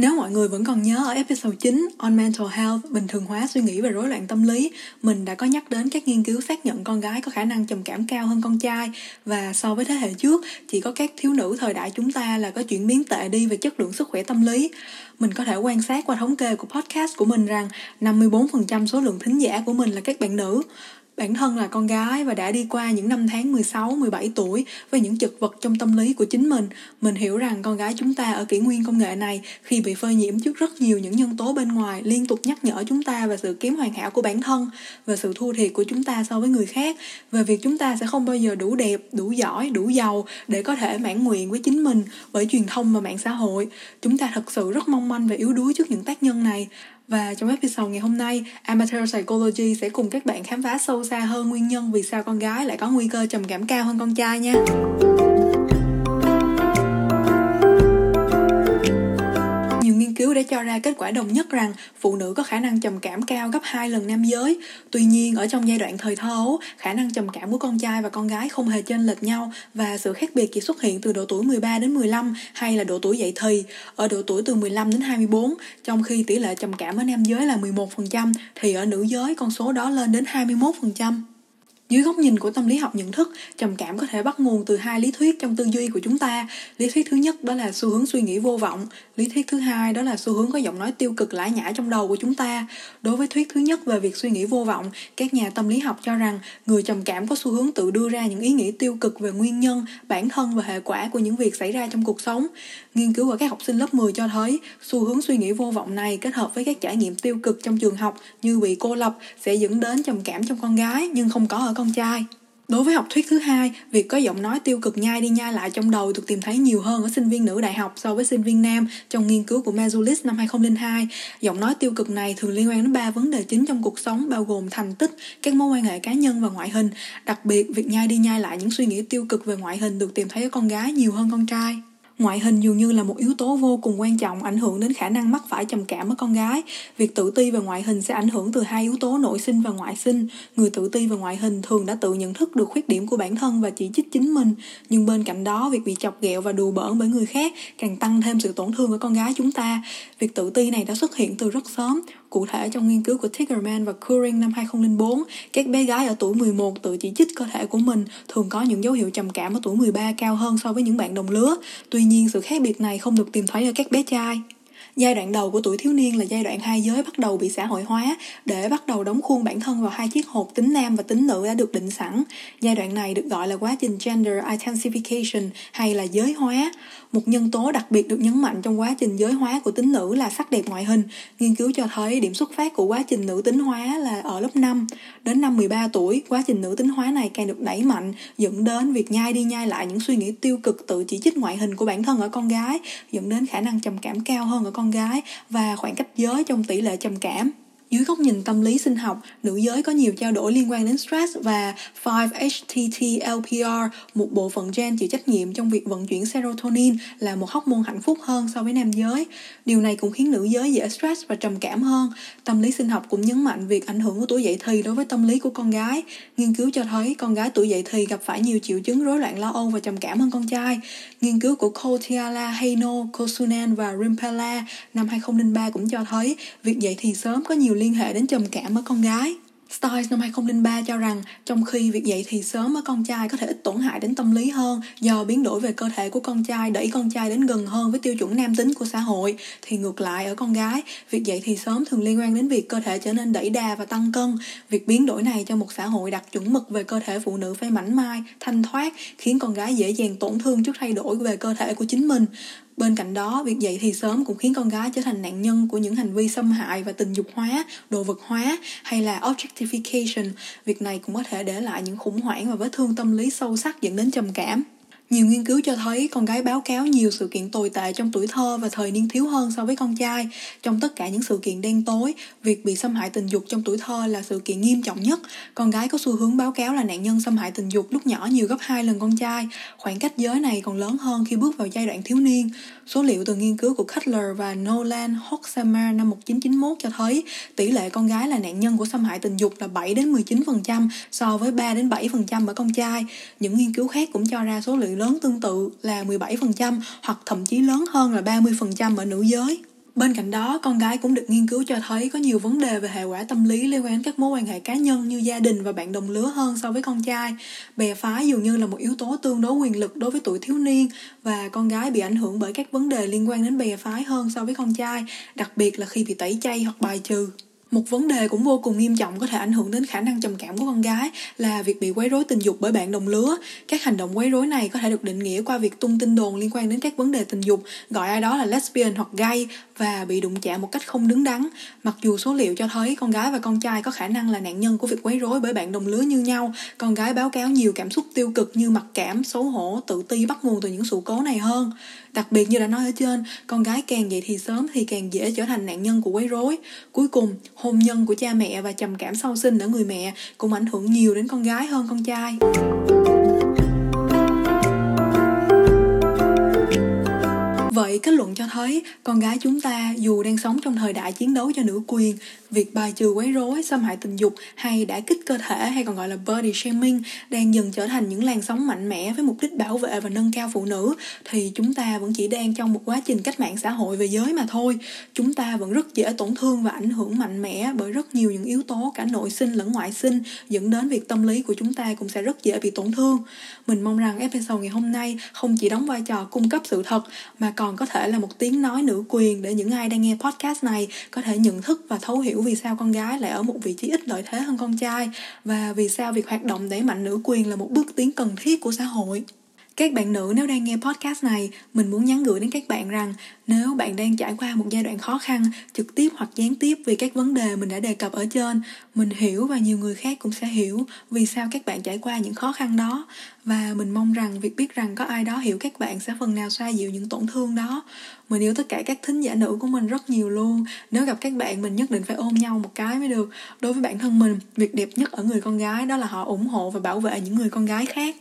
Nếu mọi người vẫn còn nhớ ở episode 9 On Mental Health, bình thường hóa suy nghĩ về rối loạn tâm lý, mình đã có nhắc đến các nghiên cứu xác nhận con gái có khả năng trầm cảm cao hơn con trai và so với thế hệ trước, chỉ có các thiếu nữ thời đại chúng ta là có chuyển biến tệ đi về chất lượng sức khỏe tâm lý. Mình có thể quan sát qua thống kê của podcast của mình rằng 54% số lượng thính giả của mình là các bạn nữ. Bản thân là con gái và đã đi qua những năm tháng 16, 17 tuổi với những chật vật trong tâm lý của chính mình. Mình hiểu rằng con gái chúng ta ở kỷ nguyên công nghệ này khi bị phơi nhiễm trước rất nhiều những nhân tố bên ngoài liên tục nhắc nhở chúng ta về sự kém hoàn hảo của bản thân, về sự thua thiệt của chúng ta so với người khác, về việc chúng ta sẽ không bao giờ đủ đẹp, đủ giỏi, đủ giàu để có thể mãn nguyện với chính mình bởi truyền thông và mạng xã hội. Chúng ta thật sự rất mong manh và yếu đuối trước những tác nhân này và trong episode ngày hôm nay, Amateur Psychology sẽ cùng các bạn khám phá sâu xa hơn nguyên nhân vì sao con gái lại có nguy cơ trầm cảm cao hơn con trai nha. Cứu đã cho ra kết quả đồng nhất rằng phụ nữ có khả năng trầm cảm cao gấp 2 lần nam giới. Tuy nhiên, ở trong giai đoạn thời thơ ấu, khả năng trầm cảm của con trai và con gái không hề chênh lệch nhau và sự khác biệt chỉ xuất hiện từ độ tuổi 13 đến 15 hay là độ tuổi dậy thì. Ở độ tuổi từ 15 đến 24, trong khi tỷ lệ trầm cảm ở nam giới là 11%, thì ở nữ giới con số đó lên đến 21%. Dưới góc nhìn của tâm lý học nhận thức, trầm cảm có thể bắt nguồn từ hai lý thuyết trong tư duy của chúng ta. Lý thuyết thứ nhất đó là xu hướng suy nghĩ vô vọng, lý thuyết thứ hai đó là xu hướng có giọng nói tiêu cực lãi nhã trong đầu của chúng ta. Đối với thuyết thứ nhất về việc suy nghĩ vô vọng, các nhà tâm lý học cho rằng người trầm cảm có xu hướng tự đưa ra những ý nghĩ tiêu cực về nguyên nhân, bản thân và hệ quả của những việc xảy ra trong cuộc sống. Nghiên cứu của các học sinh lớp 10 cho thấy xu hướng suy nghĩ vô vọng này kết hợp với các trải nghiệm tiêu cực trong trường học như bị cô lập sẽ dẫn đến trầm cảm trong con gái nhưng không có ở con trai. Đối với học thuyết thứ hai, việc có giọng nói tiêu cực nhai đi nhai lại trong đầu được tìm thấy nhiều hơn ở sinh viên nữ đại học so với sinh viên nam trong nghiên cứu của Mazulis năm 2002. Giọng nói tiêu cực này thường liên quan đến ba vấn đề chính trong cuộc sống bao gồm thành tích, các mối quan hệ cá nhân và ngoại hình. Đặc biệt, việc nhai đi nhai lại những suy nghĩ tiêu cực về ngoại hình được tìm thấy ở con gái nhiều hơn con trai. Ngoại hình dường như là một yếu tố vô cùng quan trọng ảnh hưởng đến khả năng mắc phải trầm cảm ở con gái. Việc tự ti về ngoại hình sẽ ảnh hưởng từ hai yếu tố nội sinh và ngoại sinh. Người tự ti về ngoại hình thường đã tự nhận thức được khuyết điểm của bản thân và chỉ trích chính mình. Nhưng bên cạnh đó, việc bị chọc ghẹo và đùa bỡn bởi người khác càng tăng thêm sự tổn thương ở con gái chúng ta. Việc tự ti này đã xuất hiện từ rất sớm. Cụ thể trong nghiên cứu của Tigerman và Curing năm 2004, các bé gái ở tuổi 11 tự chỉ trích cơ thể của mình thường có những dấu hiệu trầm cảm ở tuổi 13 cao hơn so với những bạn đồng lứa. Tuy nhiên, sự khác biệt này không được tìm thấy ở các bé trai. Giai đoạn đầu của tuổi thiếu niên là giai đoạn hai giới bắt đầu bị xã hội hóa để bắt đầu đóng khuôn bản thân vào hai chiếc hộp tính nam và tính nữ đã được định sẵn. Giai đoạn này được gọi là quá trình gender intensification hay là giới hóa. Một nhân tố đặc biệt được nhấn mạnh trong quá trình giới hóa của tính nữ là sắc đẹp ngoại hình. Nghiên cứu cho thấy điểm xuất phát của quá trình nữ tính hóa là ở lớp 5. Đến năm 13 tuổi, quá trình nữ tính hóa này càng được đẩy mạnh, dẫn đến việc nhai đi nhai lại những suy nghĩ tiêu cực tự chỉ trích ngoại hình của bản thân ở con gái, dẫn đến khả năng trầm cảm cao hơn ở con con gái và khoảng cách giới trong tỷ lệ trầm cảm. Dưới góc nhìn tâm lý sinh học, nữ giới có nhiều trao đổi liên quan đến stress và 5-HTT-LPR, một bộ phận gen chịu trách nhiệm trong việc vận chuyển serotonin là một hormone hạnh phúc hơn so với nam giới. Điều này cũng khiến nữ giới dễ stress và trầm cảm hơn. Tâm lý sinh học cũng nhấn mạnh việc ảnh hưởng của tuổi dậy thì đối với tâm lý của con gái. Nghiên cứu cho thấy con gái tuổi dậy thì gặp phải nhiều triệu chứng rối loạn lo âu và trầm cảm hơn con trai. Nghiên cứu của Kotiala Heino, Kosunen và Rimpela năm 2003 cũng cho thấy việc dậy thì sớm có nhiều liên hệ đến trầm cảm ở con gái. Stiles năm 2003 cho rằng trong khi việc dậy thì sớm ở con trai có thể ít tổn hại đến tâm lý hơn do biến đổi về cơ thể của con trai đẩy con trai đến gần hơn với tiêu chuẩn nam tính của xã hội thì ngược lại ở con gái, việc dậy thì sớm thường liên quan đến việc cơ thể trở nên đẩy đà và tăng cân. Việc biến đổi này cho một xã hội đặt chuẩn mực về cơ thể phụ nữ phải mảnh mai, thanh thoát khiến con gái dễ dàng tổn thương trước thay đổi về cơ thể của chính mình. Bên cạnh đó, việc dậy thì sớm cũng khiến con gái trở thành nạn nhân của những hành vi xâm hại và tình dục hóa, đồ vật hóa hay là objectification. Việc này cũng có thể để lại những khủng hoảng và vết thương tâm lý sâu sắc dẫn đến trầm cảm. Nhiều nghiên cứu cho thấy con gái báo cáo nhiều sự kiện tồi tệ trong tuổi thơ và thời niên thiếu hơn so với con trai. Trong tất cả những sự kiện đen tối, việc bị xâm hại tình dục trong tuổi thơ là sự kiện nghiêm trọng nhất. Con gái có xu hướng báo cáo là nạn nhân xâm hại tình dục lúc nhỏ nhiều gấp 2 lần con trai. Khoảng cách giới này còn lớn hơn khi bước vào giai đoạn thiếu niên. Số liệu từ nghiên cứu của Cutler và Nolan Hoxhammer năm 1991 cho thấy tỷ lệ con gái là nạn nhân của xâm hại tình dục là 7 đến 19% so với 3 đến 7% ở con trai. Những nghiên cứu khác cũng cho ra số liệu lớn tương tự là 17% hoặc thậm chí lớn hơn là 30% ở nữ giới. Bên cạnh đó, con gái cũng được nghiên cứu cho thấy có nhiều vấn đề về hệ quả tâm lý liên quan đến các mối quan hệ cá nhân như gia đình và bạn đồng lứa hơn so với con trai. Bè phái dường như là một yếu tố tương đối quyền lực đối với tuổi thiếu niên và con gái bị ảnh hưởng bởi các vấn đề liên quan đến bè phái hơn so với con trai, đặc biệt là khi bị tẩy chay hoặc bài trừ. Một vấn đề cũng vô cùng nghiêm trọng có thể ảnh hưởng đến khả năng trầm cảm của con gái là việc bị quấy rối tình dục bởi bạn đồng lứa. Các hành động quấy rối này có thể được định nghĩa qua việc tung tin đồn liên quan đến các vấn đề tình dục, gọi ai đó là lesbian hoặc gay và bị đụng chạm một cách không đứng đắn. Mặc dù số liệu cho thấy con gái và con trai có khả năng là nạn nhân của việc quấy rối bởi bạn đồng lứa như nhau, con gái báo cáo nhiều cảm xúc tiêu cực như mặc cảm, xấu hổ, tự ti bắt nguồn từ những sự cố này hơn. Đặc biệt như đã nói ở trên, con gái càng dậy thì sớm thì càng dễ trở thành nạn nhân của quấy rối. Cuối cùng, hôn nhân của cha mẹ và trầm cảm sau sinh ở người mẹ cũng ảnh hưởng nhiều đến con gái hơn con trai. Vậy kết luận cho thấy con gái chúng ta dù đang sống trong thời đại chiến đấu cho nữ quyền, việc bài trừ quấy rối, xâm hại tình dục hay đã kích cơ thể hay còn gọi là body shaming đang dần trở thành những làn sóng mạnh mẽ với mục đích bảo vệ và nâng cao phụ nữ thì chúng ta vẫn chỉ đang trong một quá trình cách mạng xã hội về giới mà thôi. Chúng ta vẫn rất dễ tổn thương và ảnh hưởng mạnh mẽ bởi rất nhiều những yếu tố cả nội sinh lẫn ngoại sinh dẫn đến việc tâm lý của chúng ta cũng sẽ rất dễ bị tổn thương. Mình mong rằng episode ngày hôm nay không chỉ đóng vai trò cung cấp sự thật mà còn có thể là một tiếng nói nữ quyền để những ai đang nghe podcast này có thể nhận thức và thấu hiểu vì sao con gái lại ở một vị trí ít lợi thế hơn con trai và vì sao việc hoạt động đẩy mạnh nữ quyền là một bước tiến cần thiết của xã hội. Các bạn nữ nếu đang nghe podcast này, mình muốn nhắn gửi đến các bạn rằng nếu bạn đang trải qua một giai đoạn khó khăn, trực tiếp hoặc gián tiếp vì các vấn đề mình đã đề cập ở trên, mình hiểu và nhiều người khác cũng sẽ hiểu vì sao các bạn trải qua những khó khăn đó. Và mình mong rằng việc biết rằng có ai đó hiểu các bạn sẽ phần nào xoa dịu những tổn thương đó. Mình yêu tất cả các thính giả nữ của mình rất nhiều luôn. Nếu gặp các bạn mình nhất định phải ôm nhau một cái mới được. Đối với bản thân mình, việc đẹp nhất ở người con gái đó là họ ủng hộ và bảo vệ những người con gái khác.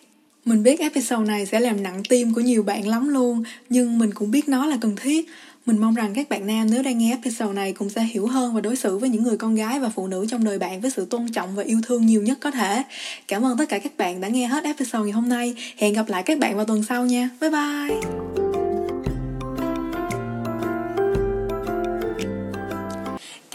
Mình biết episode này sẽ làm nặng tim của nhiều bạn lắm luôn, nhưng mình cũng biết nó là cần thiết. Mình mong rằng các bạn nam nếu đang nghe episode này cũng sẽ hiểu hơn và đối xử với những người con gái và phụ nữ trong đời bạn với sự tôn trọng và yêu thương nhiều nhất có thể. Cảm ơn tất cả các bạn đã nghe hết episode ngày hôm nay. Hẹn gặp lại các bạn vào tuần sau nha. Bye bye!